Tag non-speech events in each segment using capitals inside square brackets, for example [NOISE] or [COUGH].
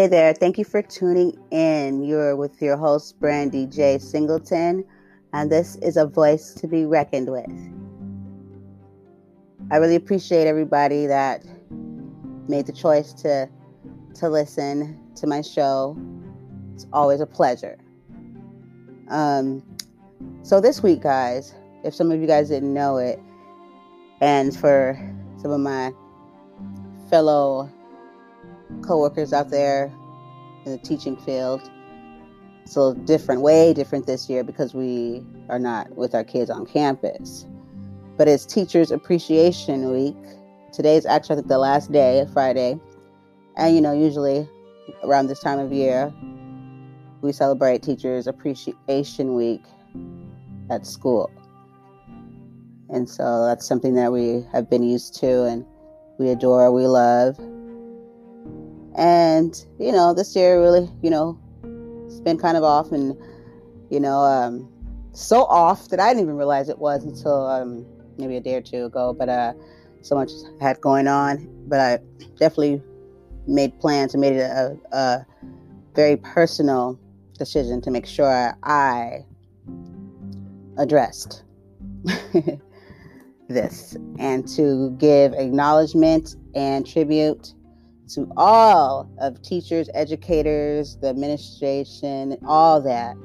Hey there, thank you for tuning in. You're with your host, Brandy J. Singleton, and this is a voice to be reckoned with. I really appreciate everybody that made the choice to to listen to my show. It's always a pleasure. Um, so this week, guys, if some of you guys didn't know it, and for some of my fellow coworkers out there in the teaching field. So it's a different, way different this year because we are not with our kids on campus. But it's Teachers Appreciation Week. Today's actually I think the last day, Friday. And you know, usually around this time of year, we celebrate Teachers Appreciation Week at school. And so that's something that we have been used to and we adore, we love. And, you know, this year really, you know, it's been kind of off and, you know, um, so off that I didn't even realize it was until um, maybe a day or two ago. But uh, so much had going on. But I definitely made plans and made it a, a very personal decision to make sure I addressed [LAUGHS] this and to give acknowledgement and tribute to all of teachers, educators, the administration, all that,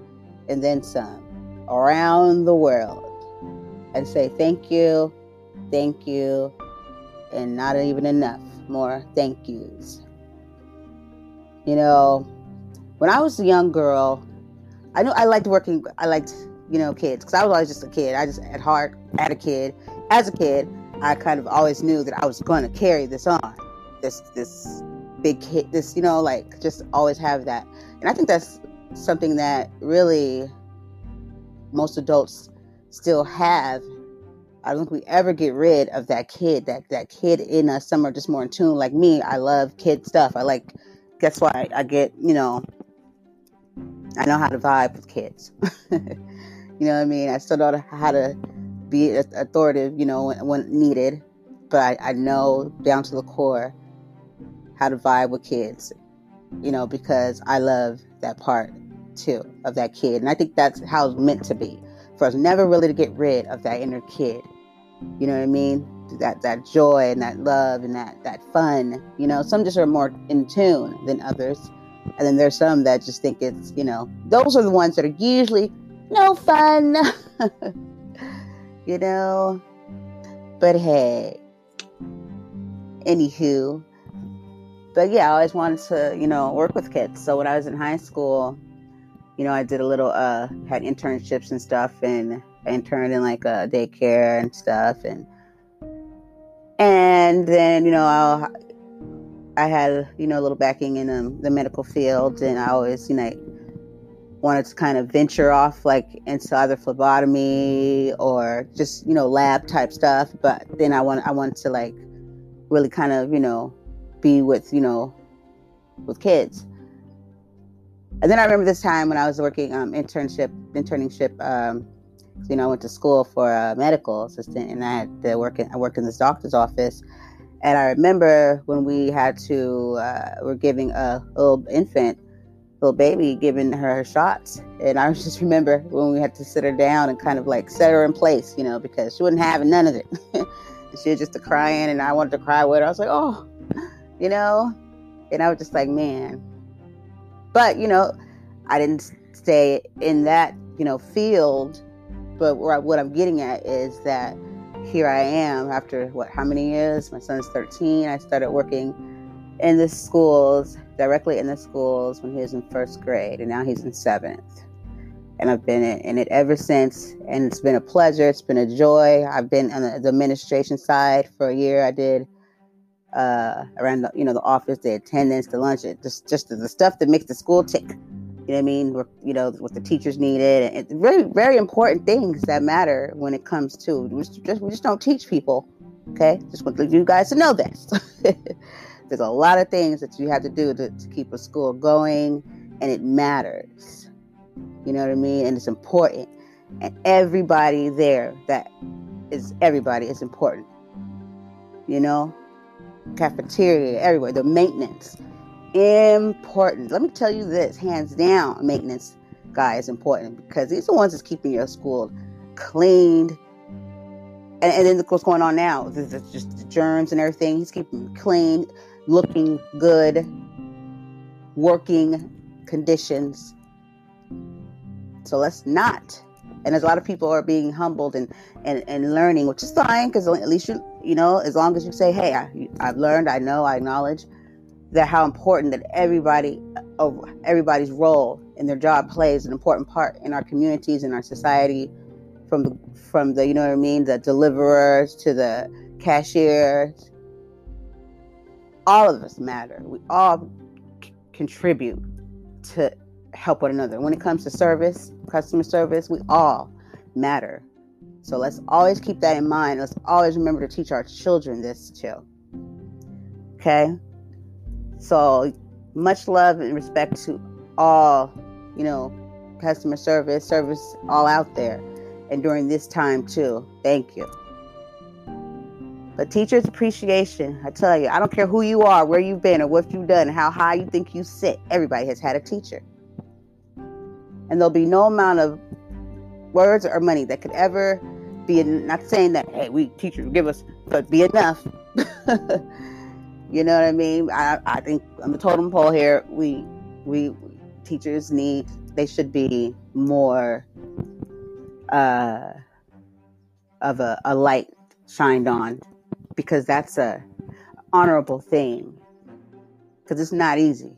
and then some around the world and say thank you, thank you, and not even enough more thank yous. You know, when I was a young girl, I knew I liked working, I liked, you know, kids, because I was always just a kid. I just, at heart, at a kid, as a kid, I kind of always knew that I was going to carry this on this this big kid this you know like just always have that. And i think that's something that really most adults still have. I don't think we ever get rid of that kid that that kid in us some are just more in tune. Like me i love kid stuff. I like guess why? I, I get you know i know how to vibe with kids. [LAUGHS] You know what i mean? I still know how to be authoritative you know when, when needed. But I, I know down to the core how to vibe with kids, you know, because I love that part too of that kid. And I think that's how it's meant to be for us never really to get rid of that inner kid. You know what I mean? That that joy and that love and that that fun. You know, some just are more in tune than others. And then there's some that just think it's, you know, those are the ones that are usually no fun. [LAUGHS] you know? But hey, anywho, but yeah, I always wanted to, you know, work with kids. So when I was in high school, you know, I did a little, uh, had internships and stuff, and I interned in like a daycare and stuff, and and then you know, I I had you know a little backing in um, the medical field, and I always you know wanted to kind of venture off like into either phlebotomy or just you know lab type stuff. But then I want I wanted to like really kind of you know be with, you know, with kids. And then I remember this time when I was working um, internship, internship. Um, you know, I went to school for a medical assistant, and I had to work. In, I worked in this doctor's office, and I remember when we had to, uh, we're giving a little infant, little baby, giving her, her shots, and I [LAUGHS] just remember when we had to sit her down and kind of like set her in place, you know, because she wouldn't have none of it. [LAUGHS] she was just a crying, and I wanted to cry with her. I was like, oh, you know? And I was just like, man. But, you know, I didn't stay in that, you know, field. But what I'm getting at is that here I am after what, how many years? My son's 13. I started working in the schools, directly in the schools when he was in first grade, and now he's in seventh. and I've been in it ever since. And it's been a pleasure. It's been a joy. I've been on the, the administration side for a year. I did uh, around the, you know the office, the attendance, the lunch, just just the stuff that makes the school tick. You know what I mean? You know what the teachers needed, it's very very important things that matter when it comes to we just we just don't teach people. Okay, just want you guys to know this. [LAUGHS] There's a lot of things that you have to do to, to keep a school going, and it matters. You know what I mean? And it's important. And everybody there that is everybody is important. You know? Cafeteria, everywhere, the maintenance. Important. Let me tell you this, hands down, maintenance guy is important because these are the ones that's keeping your school cleaned. And, and then what's going on now? There's just the germs and everything. He's keeping clean, looking good, working conditions so let's not. And as a lot of people are being humbled and, and, and learning, which is fine, because at least you, you know, as long as you say, hey, I, I've learned, I know, I acknowledge that how important that everybody, of everybody's role in their job plays an important part in our communities, in our society, from the, from the, you know what I mean, the deliverers to the cashiers. All of us matter. We all c- contribute to help one another. When it comes to service, customer service, we all matter. So let's always keep that in mind. Let's always remember to teach our children this too. Okay? So much love and respect to all, you know, customer service, service all out there. And during this time too. Thank you. But teachers' appreciation, I tell you, I don't care who you are, where you've been, or what you've done, how high you think you sit. Everybody has had a teacher. And there'll be no amount of words or money that could ever be not saying that hey we teachers give us but be enough. [LAUGHS] You know what i mean? I i think on the totem pole here. We we teachers need they should be more uh of a, a light shined on because that's a honorable thing. Because it's not easy.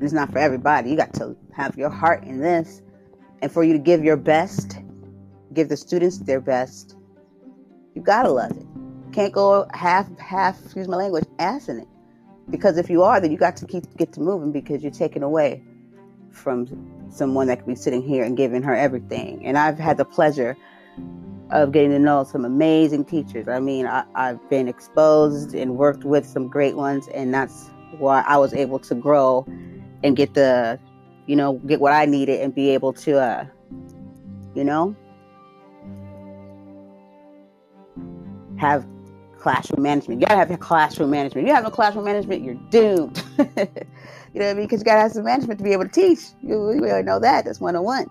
It's not for everybody. You got to have your heart in this. And for you to give your best, give the students their best, you gotta love it. Can't go half half, excuse my language, assing it. Because if you are, then you got to keep get to moving because you're taking away from someone that could be sitting here and giving her everything. And I've had the pleasure of getting to know some amazing teachers. I mean, I, have been exposed and worked with some great ones, and that's why I was able to grow and get the, you know, get what I needed and be able to, uh, you know, have classroom management. You gotta have classroom management. You have no classroom management, you're doomed. [LAUGHS] you know what I mean? Because you gotta have some management to be able to teach. You, you really know that. That's one on one.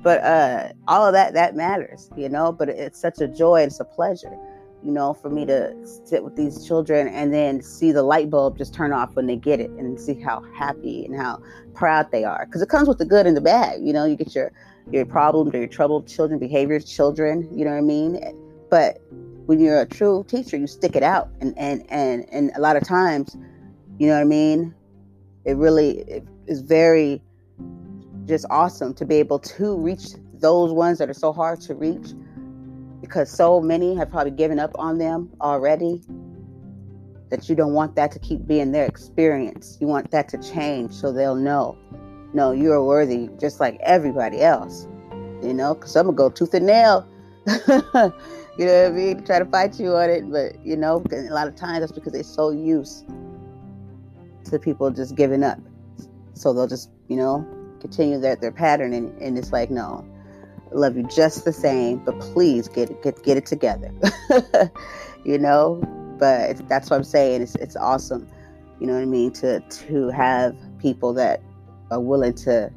But uh, all of that that matters, you know. But it's such a joy. It's a pleasure you know, for me to sit with these children and then see the light bulb just turn off when they get it and see how happy and how proud they are. Because it comes with the good and the bad. You know, you get your your problems or your troubled children, behaviors, children. You know what I mean? But when you're a true teacher, you stick it out, and and and and a lot of times, you know what I mean. It really it is very just awesome to be able to reach those ones that are so hard to reach because so many have probably given up on them already that you don't want that to keep being their experience. You want that to change so they'll know, no, you're worthy just like everybody else. You know, because I'm to go tooth and nail. [LAUGHS] you know what I mean? Try to fight you on it. But, you know, a lot of times that's because they're so used to people just giving up. So they'll just, you know, continue their, their pattern. And, and it's like, no, love you just the same, but please get it, get get it together. [LAUGHS] you know, but that's what I'm saying. It's it's awesome. You know what I mean to to have people that are willing to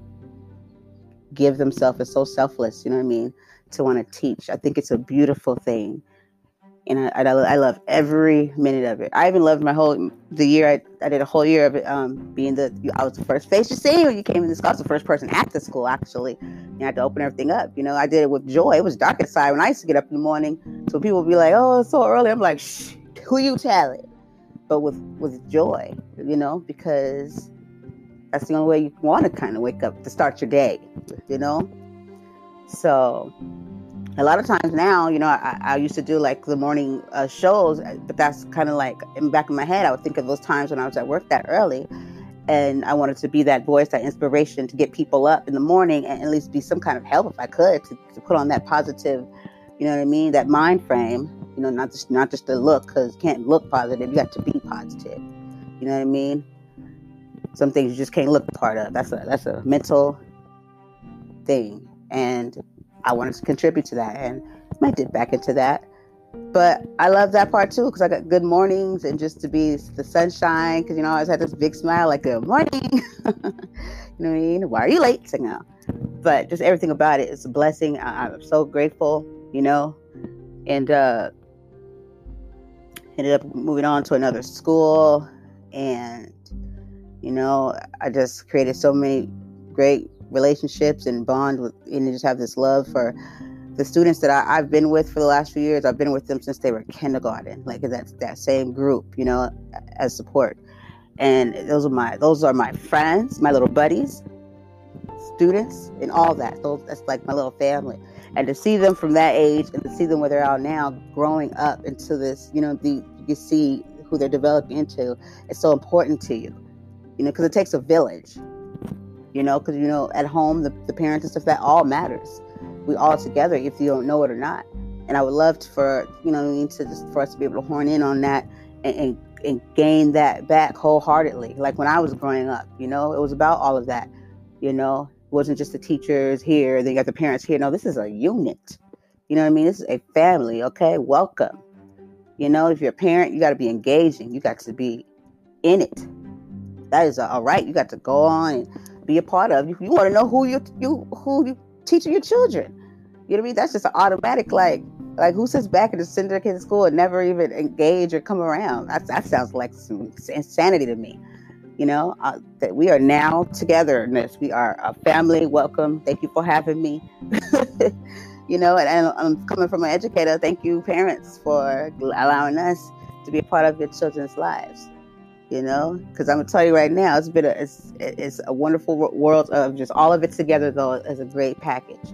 give themselves is so selfless. You know what I mean to want to teach. I think it's a beautiful thing and I, I, I, love every minute of it. I even loved my whole the year I, I did a whole year of it um, being the I was the first face you see when you came in the school. I was the first person at the school actually. And I had to open everything up. You know, I did it with joy. It was dark inside when I used to get up in the morning. So people would be like, "Oh, it's so early." I'm like, Shh, "Who you telling?" But with with joy, you know, because that's the only way you want to kind of wake up to start your day. You know, So a lot of times now, you know, I, I used to do like the morning uh, shows, but that's kind of like in the back of my head. I would think of those times when I was at work that early, and I wanted to be that voice, that inspiration to get people up in the morning and at least be some kind of help if I could to, to put on that positive, you know what I mean, that mind frame. You know, not just not just the look, because can't look positive. You got to be positive. You know what I mean? Some things you just can't look part of. That's a that's a mental thing, and I wanted to contribute to that, and I dip back into that. But I love that part too because I got good mornings and just to be the sunshine because you know I always had this big smile like good morning. [LAUGHS] you know what I mean? Why are you late? So now, but just everything about it is a blessing. I, I'm so grateful, you know, and uh, ended up moving on to another school, and you know I just created so many great relationships and bond with and just have this love for the students that I, have been with for the last few years. I've been with them since they were kindergarten, like that that same group, you know, as support. And those are my those are my friends, my little buddies, students, and all that. Those that's like my little family. And to see them from that age and to see them where they're at now, growing up into this, you know, the you see who they're developing into. It's so important to you, you know, because it takes a village you know, because you know, at home, the, the parents and stuff that all matters. We all together, if you don't know it or not. And I would love to, for you know, to just for us to be able to horn in on that and, and and gain that back wholeheartedly. Like when I was growing up, you know, it was about all of that. You know, it wasn't just the teachers here, then you got the parents here. No, this is a unit. You know what I mean? This is a family. Okay, welcome. You know, if you're a parent, you got to be engaging. You got to be in it. That is all right. You got to go on and be a part of. You, you want to know who you you who you teaching your children. You know what I mean? That's just an automatic like like who sits back in the syndicated school and never even engage or come around. That that sounds like some insanity to me. You know uh, that we are now togetherness. We are a family. Welcome. Thank you for having me. [LAUGHS] you know, and, and I'm coming from an educator. Thank you, parents, for allowing us to be a part of your children's lives you know? Because i'm gonna tell you right now it's been a it's, it's a wonderful world of just all of it together though as a great package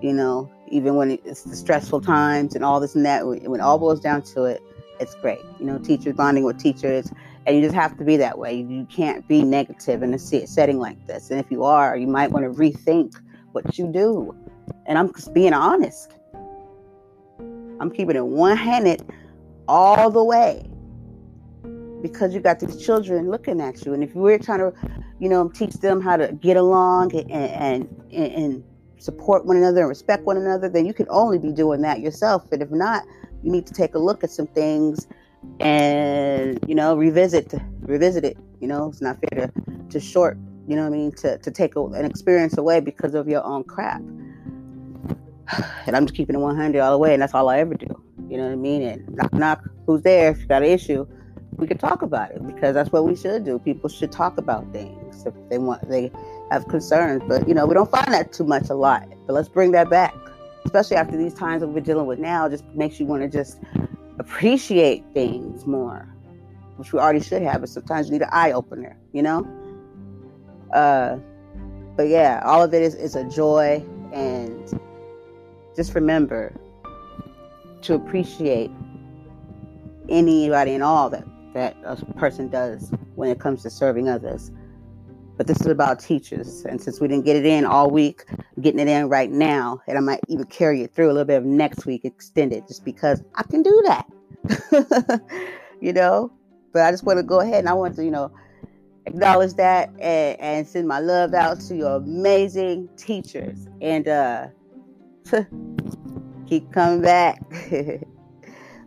you know? Even when it's the stressful times and all this and that when it all boils down to it it's great. You know teachers bonding with teachers and you just have to be that way. You can't be negative in a setting like this. And if you are you might want to rethink what you do. And i'm just being honest. I'm keeping it one-handed all the way because you got these children looking at you. And if we're trying to, you know, teach them how to get along and, and, and support one another and respect one another, then you can only be doing that yourself. But if not, you need to take a look at some things and, you know, revisit, revisit it. You know, it's not fair to, to short, you know what I mean, to, to take a, an experience away because of your own crap. [SIGHS] And I'm just keeping it 100 all the way, and that's all I ever do. You know what I mean? And knock, knock, who's there? If you got an issue, we could talk about it because that's what we should do. People should talk about things if they want they have concerns. But you know, we don't find that too much a lot. But let's bring that back. Especially after these times that we're dealing with now, just makes you want to just appreciate things more. Which we already should have, but sometimes you need an eye opener, you know? Uh but yeah, all of it is, is a joy and just remember to appreciate anybody and all that that a person does when it comes to serving others. But this is about teachers. And since we didn't get it in all week, I'm getting it in right now. And I might even carry it through a little bit of next week extended just because I can do that. [LAUGHS] you know? But I just want to go ahead and I want to, you know, acknowledge that and, and send my love out to your amazing teachers. And uh [LAUGHS] keep coming back. [LAUGHS]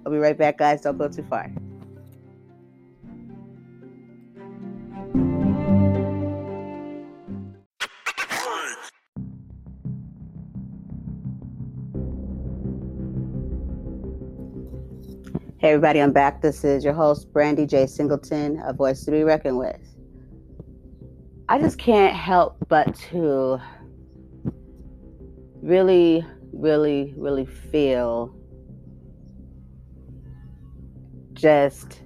I'll be right back, guys. Don't go too far. Hey, everybody, I'm back. This is your host, Brandy J. Singleton, a voice to be reckoned with. I just can't help but to really, really, really feel just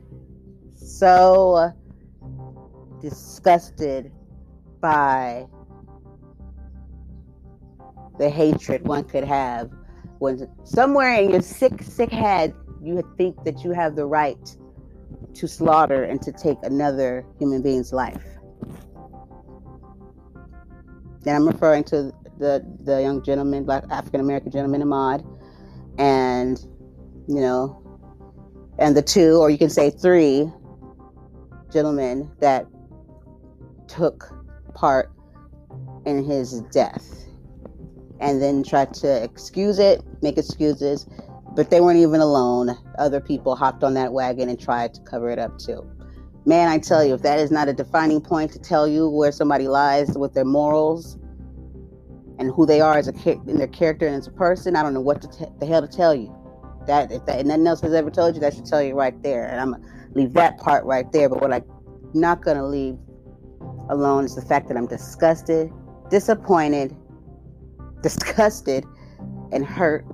so disgusted by the hatred one could have when somewhere in your sick, sick head, you think that you have the right to slaughter and to take another human being's life. And I'm referring to the the young gentleman, black African American gentleman Ahmaud, and you know, and the two, or you can say three, gentlemen that took part in his death, and then tried to excuse it, make excuses, but they weren't even alone. Other people hopped on that wagon and tried to cover it up too. Man, I tell you, if that is not a defining point to tell you where somebody lies with their morals and who they are as a in their character and as a person, I don't know what t- the hell to tell you. That if that nothing else has ever told you, that should tell you right there. And I'm gonna leave that part right there. But what I'm not gonna leave alone is the fact that I'm disgusted, disappointed, [LAUGHS] disgusted, and hurt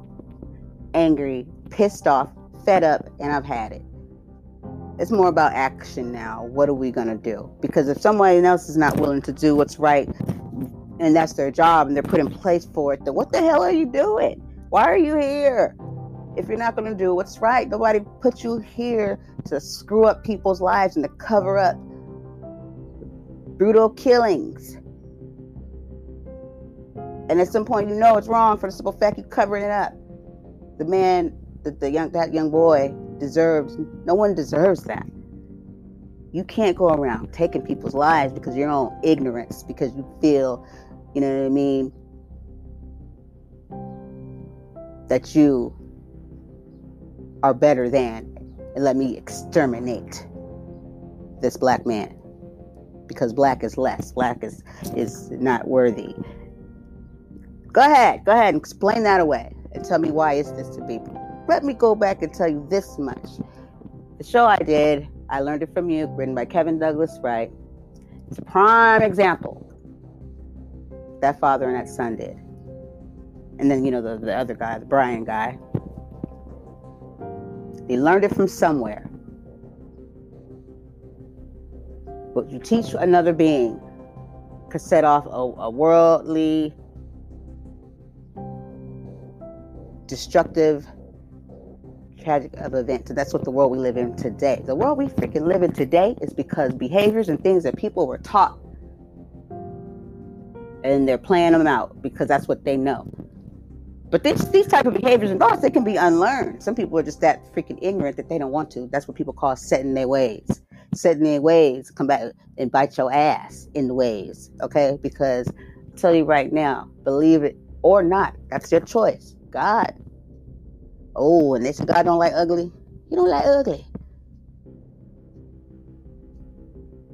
angry, pissed off, fed up, and I've had it. It's more about action now. What are we going to do? Because if someone else is not willing to do what's right and that's their job and they're put in place for it, then what the hell are you doing? Why are you here? If you're not going to do what's right, nobody put you here to screw up people's lives and to cover up brutal killings. And at some point, you know it's wrong for the simple fact you're covering it up the man that the young that young boy deserves no one deserves that. You can't go around taking people's lives because you're own ignorance because you feel you know what i mean that you are better than and let me exterminate this black man because black is less black is is not worthy. Go ahead go ahead and explain that away and tell me why is this to be. Let me go back and tell you this much. The show I did, I learned it from you, written by Kevin Douglas Wright. It's a prime example. That father and that son did. And then, you know, the, the other guy, the Bryan guy. They learned it from somewhere. But you teach another being could set off a, a worldly destructive, tragic of events. And that's what the world we live in today. The world we freaking live in today is because behaviors and things that people were taught and they're playing them out because that's what they know. But this, these type of behaviors and thoughts, they can be unlearned. Some people are just that freaking ignorant that they don't want to. That's what people call setting their ways. Setting their ways, come back and bite your ass in the ways, okay? Because I tell you right now, believe it or not, that's your choice. God. Oh, and they say God don't like ugly. He don't like ugly.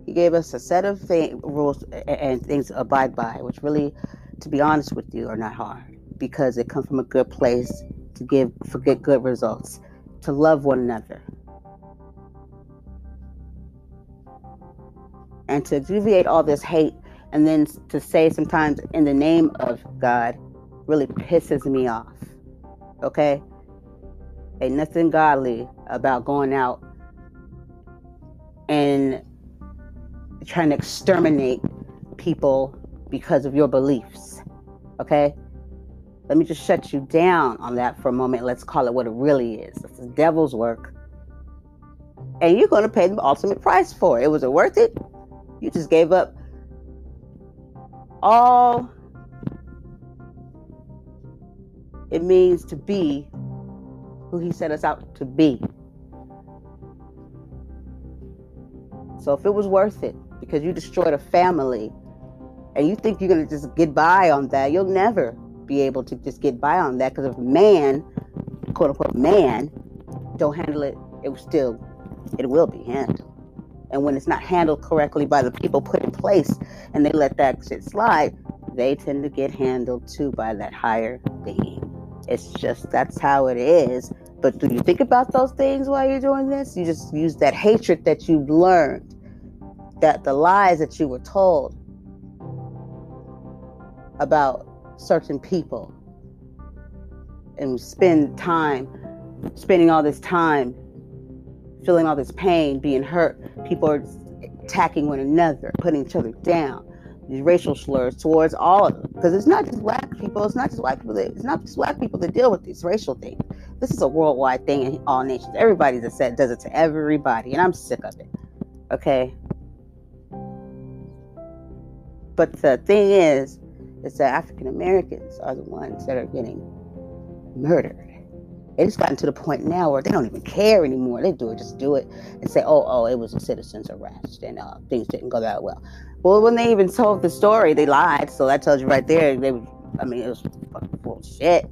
He gave us a set of thing, rules and things to abide by, which really, to be honest with you, are not hard because it comes from a good place to give for get good results, to love one another, and to alleviate all this hate, and then to say sometimes in the name of God really pisses me off. Okay? Ain't nothing godly about going out and trying to exterminate people because of your beliefs. Okay? Let me just shut you down on that for a moment. Let's call it what it really is. It's the devil's work. And you're going to pay the ultimate price for it. It was it worth it? You just gave up all it means to be who He set us out to be. So if it was worth it because you destroyed a family and you think you're going to just get by on that, you'll never be able to just get by on that because if man, quote unquote, man, don't handle it, it will still, it will be handled. And when it's not handled correctly by the people put in place and they let that shit slide, they tend to get handled too by that higher being. It's just that's how it is. But do you think about those things while you're doing this? You just use that hatred that you've learned, that the lies that you were told about certain people, and spend time spending all this time feeling all this pain, being hurt. People are attacking one another, putting each other down, these racial slurs towards all of them. Because it's not just black people, it's not just white people, that, it's not just black people that deal with these racial things. This is a worldwide thing in all nations. Everybody that said does it to everybody, and I'm sick of it. Okay. But the thing is, is that African Americans are the ones that are getting murdered. It's gotten to the point now where they don't even care anymore. They do it, just do it, and say, "Oh, oh, it was a citizen's arrest, and uh, things didn't go that well." Well, when they even told the story, they lied. So that tells you right there. They, I mean, it was fucking bullshit.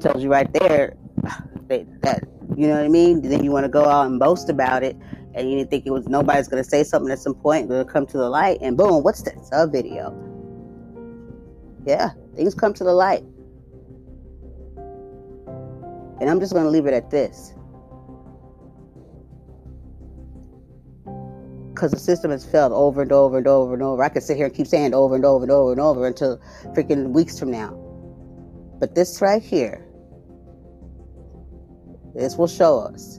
Tells you right there [SIGHS] they, that you know what I mean. Then you want to go out and boast about it, and you didn't think it was nobody's going to say something at some point. To come to the light, and boom, what's that sub video. Yeah, things come to the light. And I'm just going to leave it at this. Because the system has failed over and over and over and over. I could sit here and keep saying over and over and over and over until freaking weeks from now. But this right here, this will show us.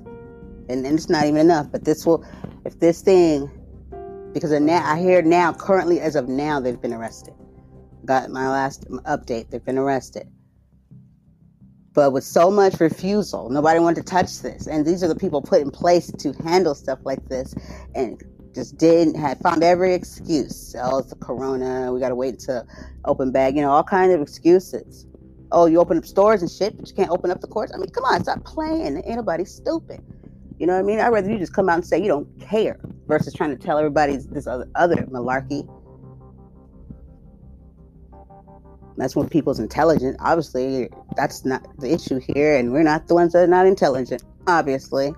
And, and it's not even enough, but this will, if this thing, because now I hear now, currently as of now, they've been arrested. Got my last update, they've been arrested. But with so much refusal, nobody wanted to touch this. And these are the people put in place to handle stuff like this and just didn't have found every excuse. Oh, it's the corona, we gotta wait until open bag, you know, all kinds of excuses. Oh, you open up stores and shit, but you can't open up the courts. I mean, come on, stop playing. Ain't nobody stupid. You know what I mean? I'd rather you just come out and say you don't care versus trying to tell everybody this other, other malarkey. That's when people's intelligent. Obviously, that's not the issue here, and we're not the ones that are not intelligent, obviously.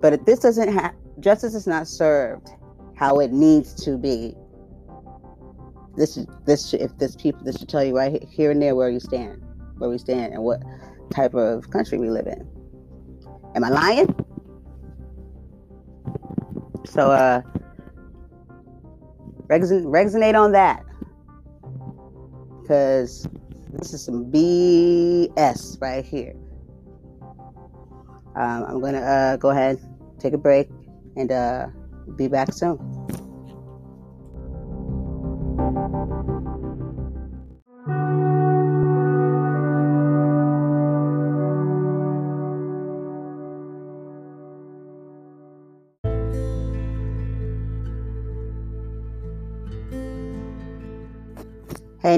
But if this doesn't have justice is not served how it needs to be, this is this if this people this should tell you right here and there where you stand, where we stand, and what type of country we live in. Am I lying? So uh, resonate on that because this is some BS right here. Um, I'm going to uh, go ahead, take a break, and uh, be back soon.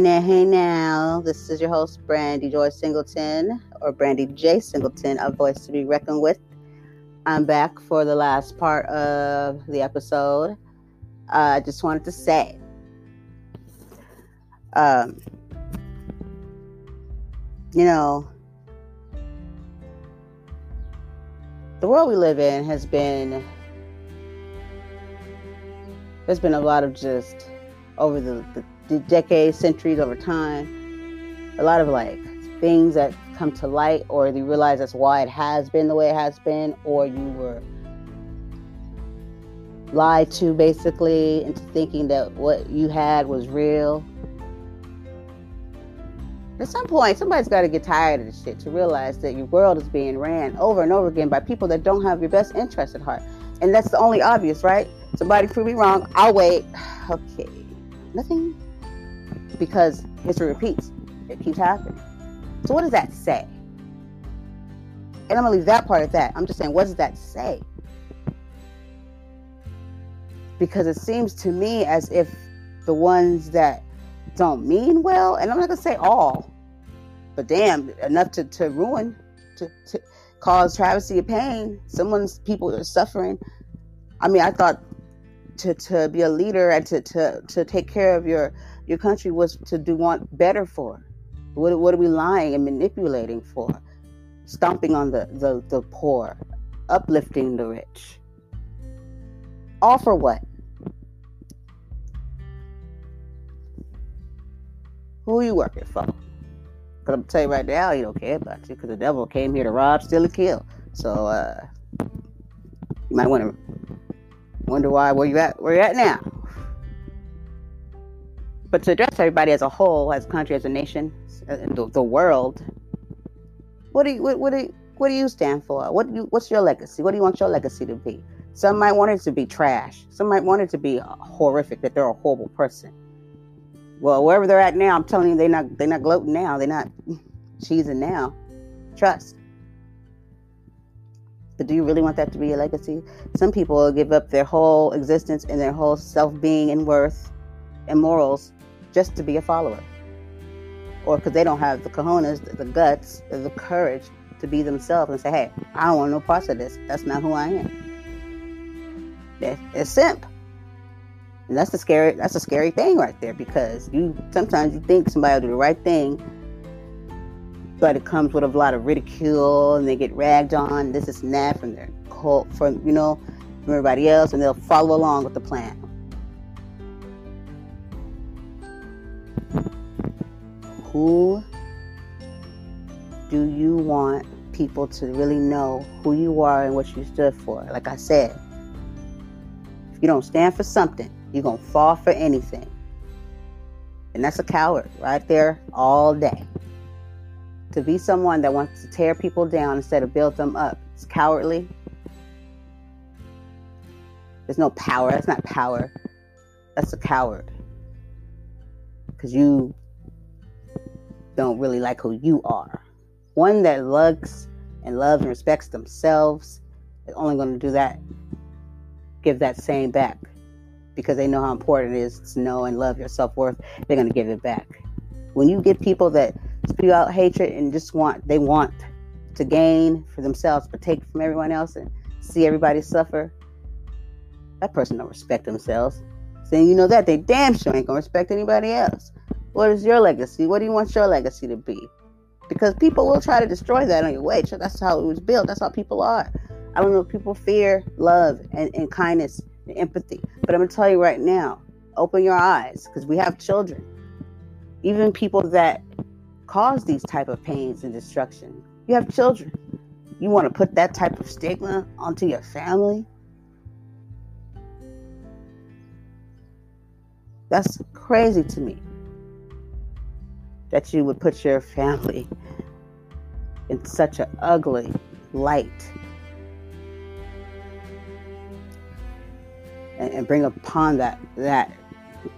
Hey now. This is your host, Brandy Joy Singleton, or Brandy J. Singleton, a voice to be reckoned with. I'm back for the last part of the episode. Uh, I uh, just wanted to say, um, you know, the world we live in has been, there's been a lot of just over the, the decades, centuries, over time. A lot of like things that come to light, or you realize that's why it has been the way it has been, or you were lied to basically into thinking that what you had was real. At some point, somebody's got to get tired of this shit to realize that your world is being ran over and over again by people that don't have your best interest at heart. And that's the only obvious, right? Somebody prove me wrong. I'll wait. [SIGHS] Okay. Nothing because history repeats. It keeps happening. So what does that say? And I'm gonna leave that part at that. I'm just saying, what does that say? Because it seems to me as if the ones that don't mean well, and I'm not gonna say all, but damn, enough to, to ruin, to, to cause travesty of pain. Someone's people are suffering. I mean, I thought to, to be a leader and to, to, to take care of your your country was to do want better for. What, what are we lying and manipulating for? Stomping on the, the, the poor, uplifting the rich. All for what? Who you working for? Because I'm tell you right now, he don't care about you because the devil came here to rob, steal, and kill. So uh, you might want to wonder why where you at where you at now. But to address everybody as a whole, as a country, as a nation, the, the world, what do you what, what do you, what do you stand for? What do you, what's your legacy? What do you want your legacy to be? Some might want it to be trash. Some might want it to be horrific, that they're a horrible person. Well, wherever they're at now, I'm telling you, they're not they're not gloating now. They're not [LAUGHS] cheesing now. Trust. But do you really want that to be a legacy? Some people give up their whole existence and their whole self being and worth and morals just to be a follower. Or because they don't have the cojones, the guts, the courage to be themselves and say, hey, I don't want no parts of this. That's not who I am. It's simp. And that's a scary that's a scary thing right there because you sometimes you think somebody will do the right thing but it comes with a lot of ridicule and they get ragged on this is that from their cult from you know from everybody else and they'll follow along with the plan who do you want people to really know who you are and what you stood for like i said if you don't stand for something you're going to fall for anything and that's a coward right there all day to be someone that wants to tear people down instead of build them up. It's cowardly. There's no power. That's not power. That's a coward. Because you don't really like who you are. One that looks and loves and respects themselves is only going to do that, give that same back. Because they know how important it is to know and love your self worth. They're going to give it back. When you get people that spew out hatred and just want they want to gain for themselves but take from everyone else and see everybody suffer that person don't respect themselves saying you know that they damn sure ain't gonna respect anybody else what is your legacy what do you want your legacy to be because people will try to destroy that on your way that's how it was built that's how people are i don't know people fear love and, and kindness and empathy but i'm gonna tell you right now open your eyes because we have children even people that cause these type of pains and destruction. You have children. You want to put that type of stigma onto your family? That's crazy to me. That you would put your family in such an ugly light and, and bring upon that that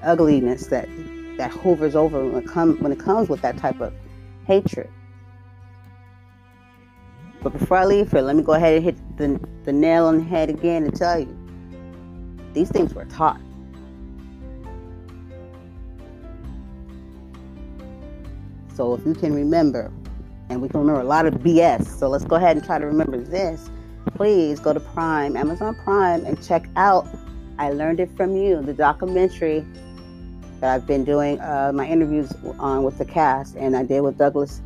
ugliness that that hovers over when it, come, when it comes with that type of hatred. But before I leave here, let me go ahead and hit the, the nail on the head again and tell you these things were taught. So if you can remember, and we can remember a lot of BS, so let's go ahead and try to remember this. Please go to Prime, Amazon Prime, and check out I Learned It From You, the documentary that I've been doing uh, my interviews on with the cast, and I did with Douglas,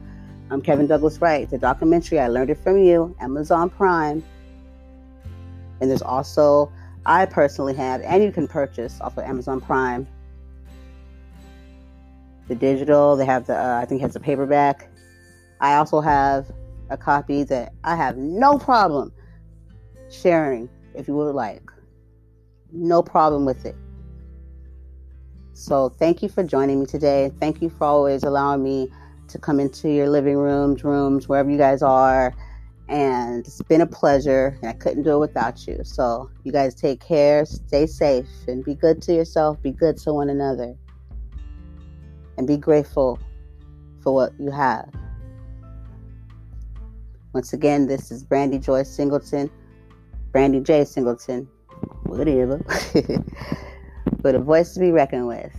um, Kevin Douglas Wright, the documentary. I learned it from you, Amazon Prime, and there's also I personally have, and you can purchase off of Amazon Prime. The digital, they have the uh, I think it has a paperback. I also have a copy that I have no problem sharing if you would like. No problem with it. So thank you for joining me today. Thank you for always allowing me to come into your living rooms, rooms, wherever you guys are. And it's been a pleasure, and I couldn't do it without you. So, you guys take care, stay safe, and be good to yourself, be good to one another, and be grateful for what you have. Once again, this is Brandy Joy Singleton, Brandy J. Singleton, whatever. [LAUGHS] but a voice to be reckoned with.